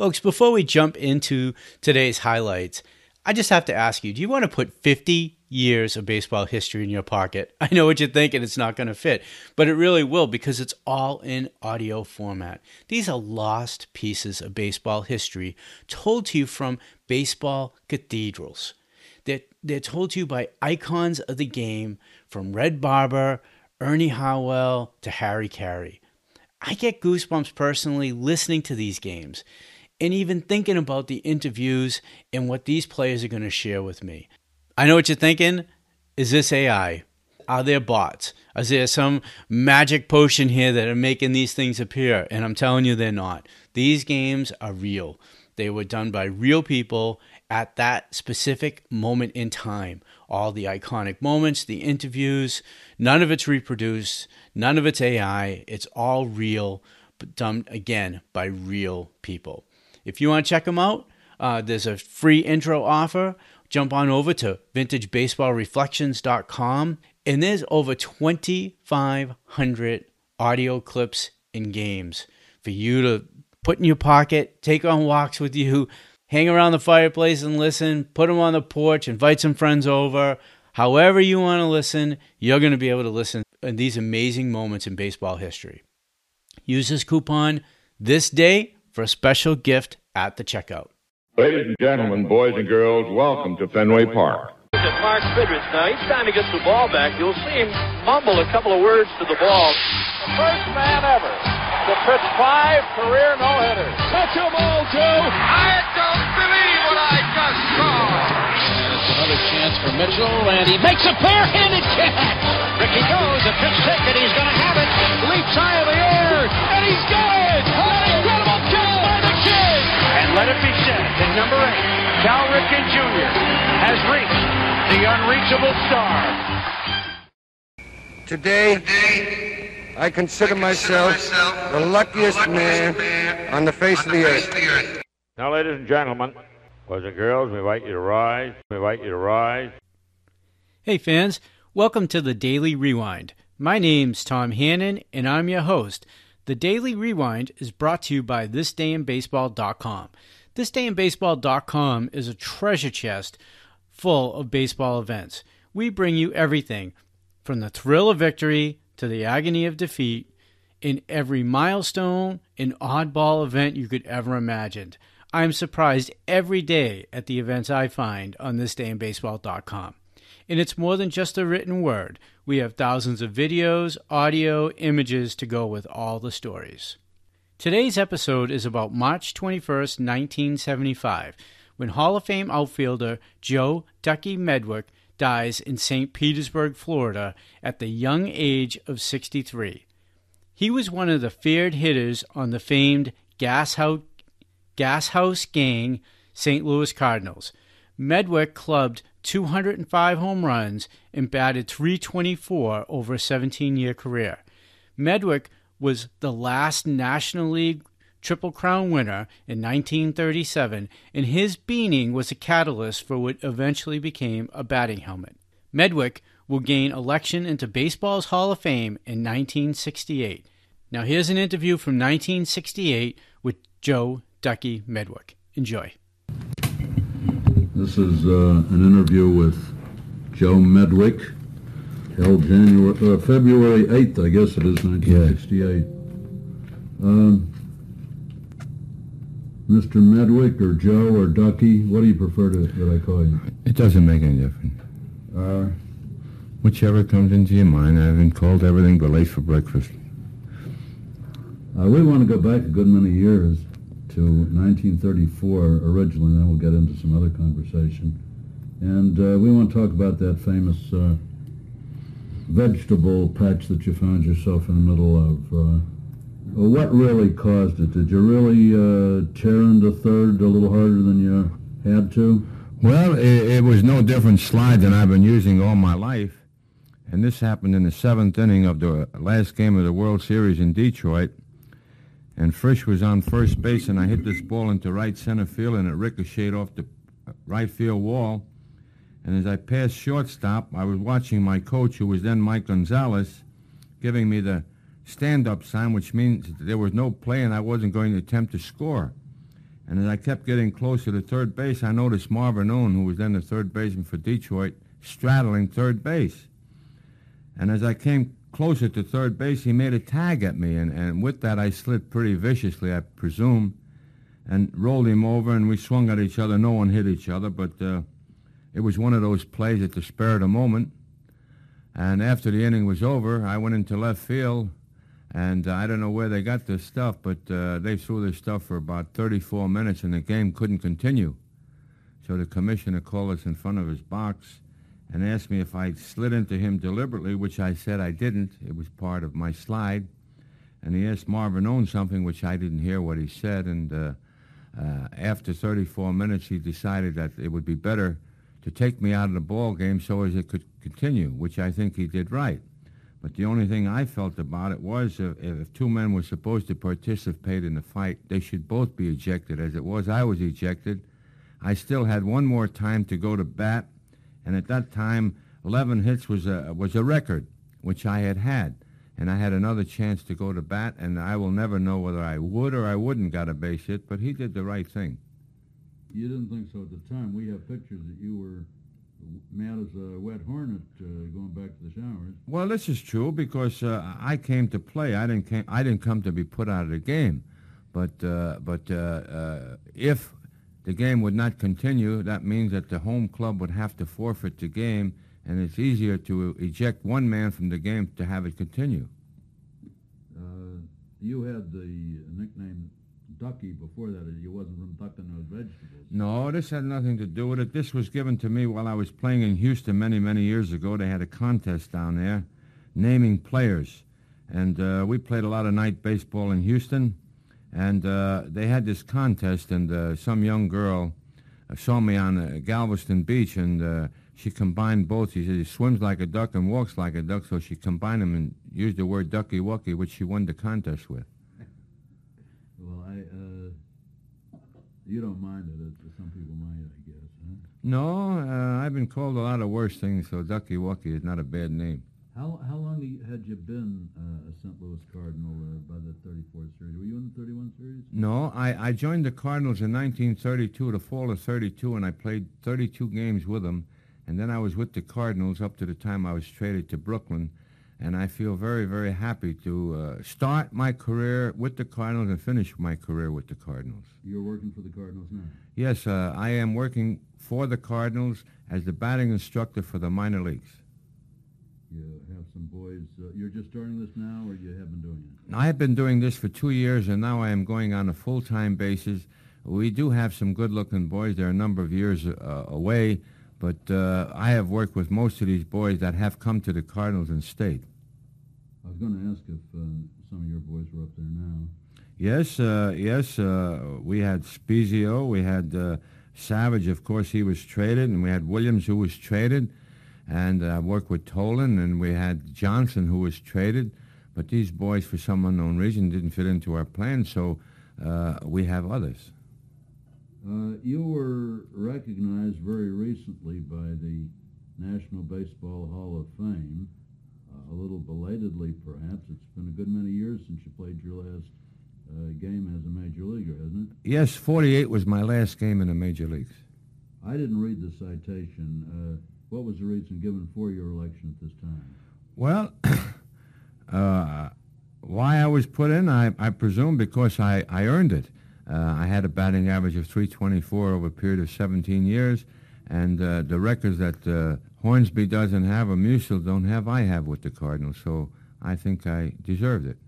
Folks, before we jump into today's highlights, I just have to ask you do you want to put 50 years of baseball history in your pocket? I know what you're thinking, it's not going to fit, but it really will because it's all in audio format. These are lost pieces of baseball history told to you from baseball cathedrals. They're, they're told to you by icons of the game from Red Barber, Ernie Harwell, to Harry Caray. I get goosebumps personally listening to these games and even thinking about the interviews and what these players are going to share with me. I know what you're thinking. Is this AI? Are there bots? Is there some magic potion here that are making these things appear? And I'm telling you, they're not. These games are real. They were done by real people at that specific moment in time. All the iconic moments, the interviews, none of it's reproduced, none of it's AI. It's all real, but done again by real people. If you want to check them out, uh, there's a free intro offer. Jump on over to vintagebaseballreflections.com, and there's over 2,500 audio clips and games for you to put in your pocket, take on walks with you, hang around the fireplace and listen, put them on the porch, invite some friends over. However, you want to listen, you're going to be able to listen in these amazing moments in baseball history. Use this coupon this day for a special gift at the checkout. Ladies and gentlemen, boys and girls, welcome to Fenway Park. At Mark Fidrych now. Each time he gets the ball back, you'll see him mumble a couple of words to the ball. The first man ever to pitch five career no-hitters. Touch a ball, Joe. I don't believe what I just saw. And it's another chance for Mitchell, and he makes a barehanded catch. Ricky goes, a pitch ticket, he's going to have it. Leaps high in the air, and he's got it. Oh, An let it be said that number eight, Cal Ripken Jr., has reached the unreachable star. Today, I consider myself the luckiest man on the face of the earth. Now, ladies and gentlemen, boys and girls, we invite you to rise. We invite you to rise. Hey, fans, welcome to the Daily Rewind. My name's Tom Hannon, and I'm your host. The Daily Rewind is brought to you by ThisDayInBaseball.com. ThisDayInBaseball.com is a treasure chest full of baseball events. We bring you everything from the thrill of victory to the agony of defeat in every milestone and oddball event you could ever imagine. I'm surprised every day at the events I find on thisdayinbaseball.com. And it's more than just a written word. We have thousands of videos, audio, images to go with all the stories. Today's episode is about March 21st, 1975, when Hall of Fame outfielder Joe Ducky Medwick dies in St. Petersburg, Florida, at the young age of 63. He was one of the feared hitters on the famed Gas House, Gas House Gang St. Louis Cardinals. Medwick clubbed 205 home runs and batted 324 over a 17 year career. Medwick was the last National League Triple Crown winner in 1937, and his beanie was a catalyst for what eventually became a batting helmet. Medwick will gain election into Baseball's Hall of Fame in 1968. Now, here's an interview from 1968 with Joe Ducky Medwick. Enjoy. This is uh, an interview with Joe Medwick, held January, uh, February 8th, I guess it is, 1968. Um, Mr. Medwick or Joe or Ducky, what do you prefer to, that I call you? It doesn't make any difference. Uh, Whichever comes into your mind. I've been called everything but late for breakfast. uh, we want to go back a good many years to 1934 originally, and then we'll get into some other conversation. And uh, we want to talk about that famous uh, vegetable patch that you found yourself in the middle of. Uh, what really caused it? Did you really uh, tear into third a little harder than you had to? Well, it, it was no different slide than I've been using all my life. And this happened in the seventh inning of the last game of the World Series in Detroit. And Frisch was on first base, and I hit this ball into right center field, and it ricocheted off the uh, right field wall. And as I passed shortstop, I was watching my coach, who was then Mike Gonzalez, giving me the stand-up sign, which means there was no play and I wasn't going to attempt to score. And as I kept getting closer to third base, I noticed Marvin Owen, who was then the third baseman for Detroit, straddling third base. And as I came closer to third base, he made a tag at me, and, and with that I slid pretty viciously, I presume, and rolled him over, and we swung at each other. No one hit each other, but uh, it was one of those plays at the spur of the moment. And after the inning was over, I went into left field, and uh, I don't know where they got this stuff, but uh, they threw this stuff for about 34 minutes, and the game couldn't continue. So the commissioner called us in front of his box and asked me if I slid into him deliberately, which I said I didn't. It was part of my slide. And he asked Marvin Owen something, which I didn't hear what he said. And uh, uh, after 34 minutes, he decided that it would be better to take me out of the ball game so as it could continue, which I think he did right. But the only thing I felt about it was if two men were supposed to participate in the fight, they should both be ejected. As it was, I was ejected. I still had one more time to go to bat, and at that time, 11 hits was a, was a record, which I had had. And I had another chance to go to bat, and I will never know whether I would or I wouldn't got a base hit, but he did the right thing. You didn't think so at the time. We have pictures that you were mad as a wet hornet uh, going back to the showers. Well, this is true because uh, I came to play. I didn't came, I didn't come to be put out of the game. But uh, but uh, uh, if the game would not continue, that means that the home club would have to forfeit the game, and it's easier to eject one man from the game to have it continue. Uh, you had the nickname Ducky before that. You wasn't from ducking those vegetables. No, this had nothing to do with it. This was given to me while I was playing in Houston many, many years ago. They had a contest down there naming players. And uh, we played a lot of night baseball in Houston. And uh, they had this contest, and uh, some young girl uh, saw me on uh, Galveston Beach, and uh, she combined both. She said he swims like a duck and walks like a duck, so she combined them and used the word ducky wucky, which she won the contest with. Well, I, uh, you don't mind it. Some people might, I guess. Huh? No, uh, I've been called a lot of worse things, so ducky wucky is not a bad name. How how long had you been uh, a St. Louis Cardinal uh, by the 34th series? Were you in the 31 series? No, I, I joined the Cardinals in 1932, the fall of 32, and I played 32 games with them. And then I was with the Cardinals up to the time I was traded to Brooklyn. And I feel very, very happy to uh, start my career with the Cardinals and finish my career with the Cardinals. You're working for the Cardinals now. Yes, uh, I am working for the Cardinals as the batting instructor for the minor leagues. You have some boys. Uh, you're just starting this now, or you have been doing it? I have been doing this for two years, and now I am going on a full-time basis. We do have some good-looking boys. They're a number of years uh, away, but uh, I have worked with most of these boys that have come to the Cardinals and stayed. I was going to ask if uh, some of your boys were up there now. Yes, uh, yes. Uh, we had Spiezio. We had uh, Savage. Of course, he was traded, and we had Williams, who was traded, and I worked with Tolan, and we had Johnson, who was traded. But these boys, for some unknown reason, didn't fit into our plan, so uh, we have others. Uh, you were recognized very recently by the National Baseball Hall of Fame, uh, a little belatedly perhaps. It's been a good many years since you played your last uh, game as a major leaguer, hasn't it? Yes, 48 was my last game in the major leagues. I didn't read the citation. What was the reason given for your election at this time? Well, uh, why I was put in, I, I presume because I, I earned it. Uh, I had a batting average of 324 over a period of 17 years, and uh, the records that uh, Hornsby doesn't have or Musial don't have, I have with the Cardinals. So I think I deserved it.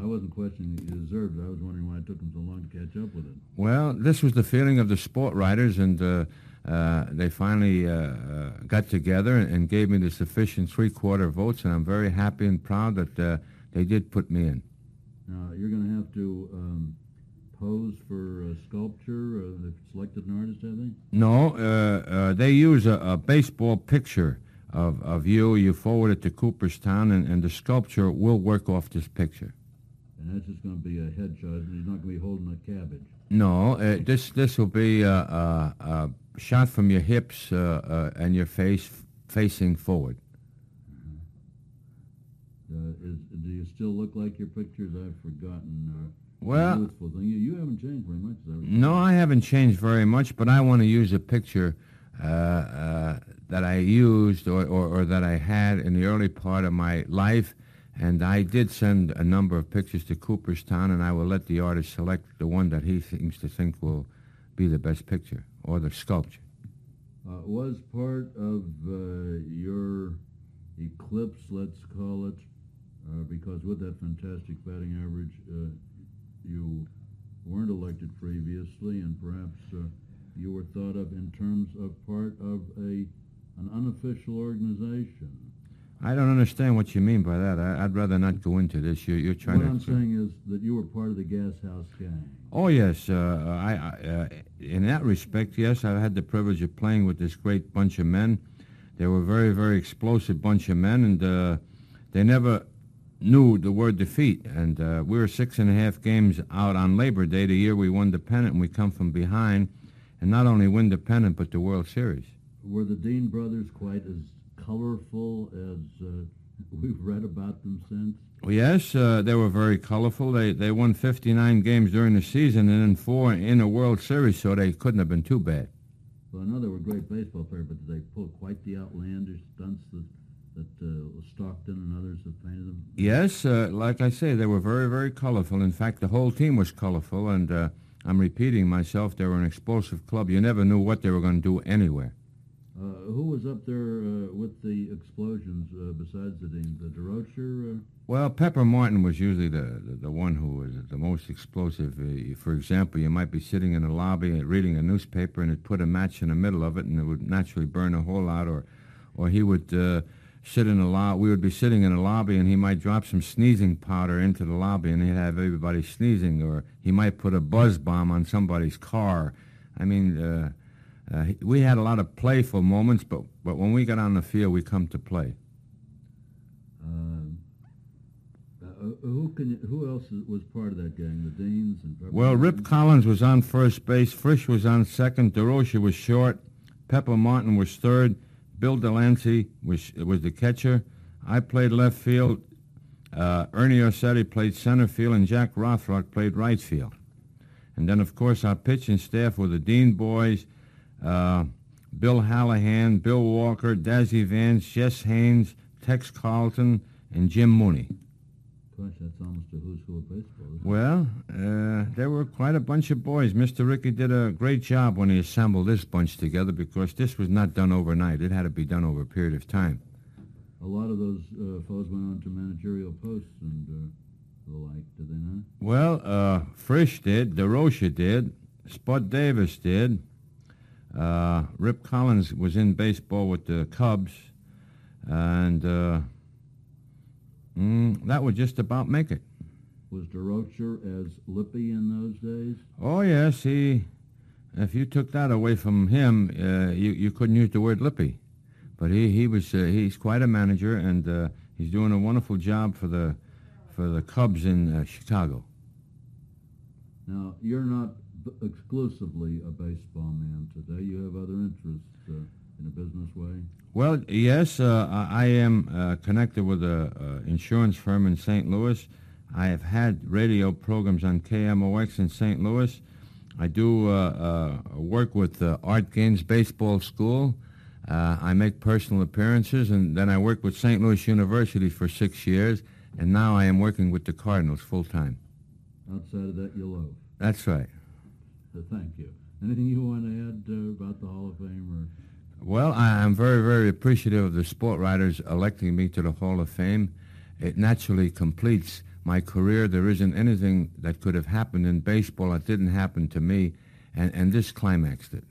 I wasn't questioning that you deserved it. I was wondering why it took them so long to catch up with it. Well, this was the feeling of the sport writers, and uh, uh, they finally uh, uh, got together and gave me the sufficient three-quarter votes, and I'm very happy and proud that uh, they did put me in. Now, you're going to have to um, pose for a sculpture uh, if selected an artist, have they? No, uh, uh, they use a, a baseball picture of, of you. You forward it to Cooperstown, and, and the sculpture will work off this picture. And that's just going to be a headshot. He's not going to be holding a cabbage. No, uh, this this will be a, shot from your hips uh, uh, and your face f- facing forward. Uh, is, do you still look like your pictures? I've forgotten. Well. You, you haven't changed very much, though. No, I haven't changed very much, but I want to use a picture uh, uh, that I used or, or, or, that I had in the early part of my life. And I did send a number of pictures to Cooperstown, and I will let the artist select the one that he seems to think will be the best picture or the sculpture. Uh, was part of uh, your eclipse, let's call it, uh, because with that fantastic batting average, uh, you weren't elected previously, and perhaps uh, you were thought of in terms of part of a an unofficial organization. I don't understand what you mean by that. I, would rather not go into this. You're, you're trying what to. What I'm saying is that you were part of the Gas House gang. Oh yes, uh, I, I uh, in that respect, yes, I had the privilege of playing with this great bunch of men. They were a very, very explosive bunch of men, and uh, they never knew the word defeat. And uh, we were six and a half games out on Labor Day, the year we won the pennant, and we come from behind, and not only win the pennant, but the World Series. Were the Dean brothers quite as colorful as uh, we've read about them since? Well, yes, uh, they were very colorful. They they won 59 games during the season and then four in a World Series, so they couldn't have been too bad. Well, I know they were great baseball players, but did they pull quite the outlandish stunts that that uh, Stockton and others have painted them? Yes, uh, like I say, they were very, very colorful. In fact, the whole team was colorful, and uh, I'm repeating myself, they were an explosive club. You never knew what they were going to do anywhere. Uh, who was up there uh, with the explosions uh, besides the Dean? The Durocher? Well, Pepper Martin was usually the, the, the, one who was the most explosive. for example, you might be sitting in a lobby reading a newspaper and it put a match in the middle of it and it would naturally burn a hole out, or, or he would sit in a lobby. We would be sitting in a lobby, and he might drop some sneezing powder into the lobby, and he'd have everybody sneezing. Or he might put a buzz bomb on somebody's car. I mean, uh, uh, we had a lot of playful moments, but but when we got on the field, we come to play. Um, uh, who can who else was part of that gang? The Deans and Pepper well, Rip Collins was on first base. Frisch was on second. Durocher was short. Pepper Martin was third. Bill DeLancey was was the catcher. I played left field. Uh, Ernie Orsatti played center field, and Jack Rothrock played right field. And then, of course, our pitching staff were the Dean boys, uh, Bill Hallahan, Bill Walker, Dazzy Vance, Jess Haines, Tex Carlton, and Jim Mooney. Gosh, that's almost a who's who of baseball. Well, uh, there were quite a bunch of boys. Mr. Rickey did a great job when he assembled this bunch together because this was not done overnight. It had to be done over a period of time. A lot of those uh, fellows went on to managerial posts and uh, the like, did they not? Well, uh, Frisch did. Durocher did. Spud Davis did. Uh, Rip Collins was in baseball with the Cubs. And uh, Mm, that would just about make it. Was Durocher as lippy in those days? Oh yes, he. If you took that away from him, uh, you you couldn't use the word lippy. But he he was uh, he's quite a manager, and uh, he's doing a wonderful job for the for the Cubs in uh, Chicago. Now you're not exclusively a baseball man today. You have other interests uh, in a business way. Well, yes, uh, I am uh, connected with an insurance firm in St. Louis. I have had radio programs on KMOX in St. Louis. I do uh, uh work with the Art Gaines Baseball School. Uh, I make personal appearances, and then I worked with St. Louis University for six years, and now I am working with the Cardinals full time. Outside of that, you loaf. That's right. Thank you. Anything you want to add uh, about the Hall of Fame or? Well, I am very, very appreciative of the sport writers electing me to the Hall of Fame. It naturally completes my career. There isn't anything that could have happened in baseball that didn't happen to me, and, and this climaxed it.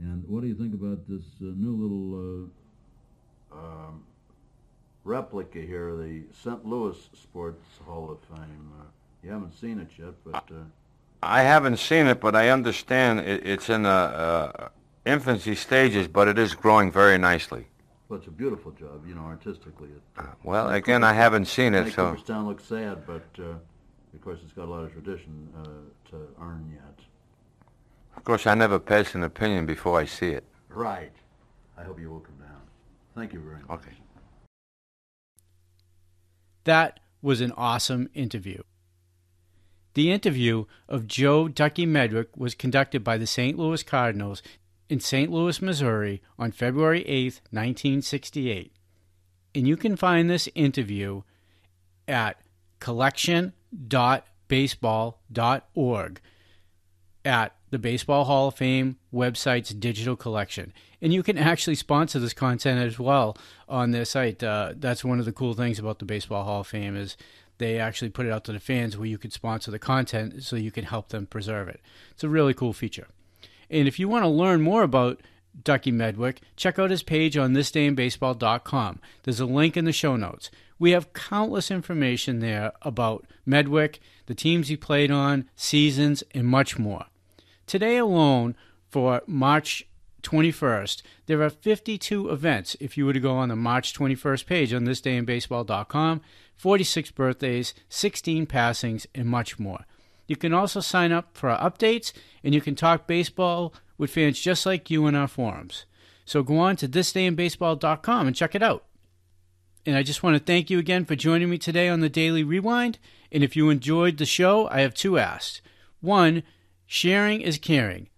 And what do you think about this uh, new little uh, um, replica here, the St. Louis Sports Hall of Fame? Uh, you haven't seen it yet, but... Uh, I haven't seen it, but I understand it, it's in a, a infancy stages, but it is growing very nicely. Well, it's a beautiful job, you know, artistically. It, uh, well, again, I haven't seen it, so. Cooperstown looks sad, but uh, of course, it's got a lot of tradition uh, to earn yet. Of course, I never pass an opinion before I see it. Right. I hope you will come down. Thank you very much. Okay. That was an awesome interview. The interview of Joe Ducky Medwick was conducted by the St. Louis Cardinals in St. Louis, Missouri on February 8, 1968. And you can find this interview at collection.baseball.org at the Baseball Hall of Fame website's digital collection. And you can actually sponsor this content as well on their site. Uh, that's one of the cool things about the Baseball Hall of Fame is they actually put it out to the fans where you could sponsor the content so you can help them preserve it. It's a really cool feature. And if you want to learn more about Ducky Medwick, check out his page on thisdayinbaseball.com. There's a link in the show notes. We have countless information there about Medwick, the teams he played on, seasons, and much more. Today alone, for March 21st, there are 52 events if you were to go on the March 21st page on thisdayinbaseball.com, 46 birthdays, 16 passings, and much more. You can also sign up for our updates, and you can talk baseball with fans just like you in our forums. So go on to thisdayinbaseball.com and check it out. And I just want to thank you again for joining me today on the Daily Rewind. And if you enjoyed the show, I have two asks. One, sharing is caring.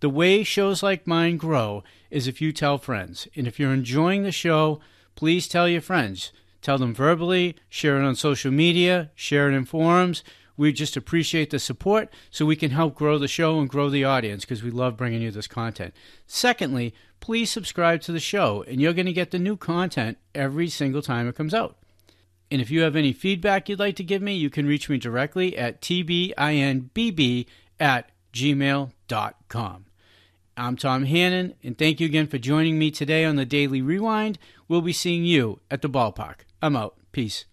The way shows like mine grow is if you tell friends. And if you're enjoying the show, please tell your friends. Tell them verbally, share it on social media, share it in forums. We just appreciate the support so we can help grow the show and grow the audience because we love bringing you this content. Secondly, please subscribe to the show and you're going to get the new content every single time it comes out. And if you have any feedback you'd like to give me, you can reach me directly at tbinbb at gmail.com. I'm Tom Hannon, and thank you again for joining me today on the Daily Rewind. We'll be seeing you at the ballpark. I'm out. Peace.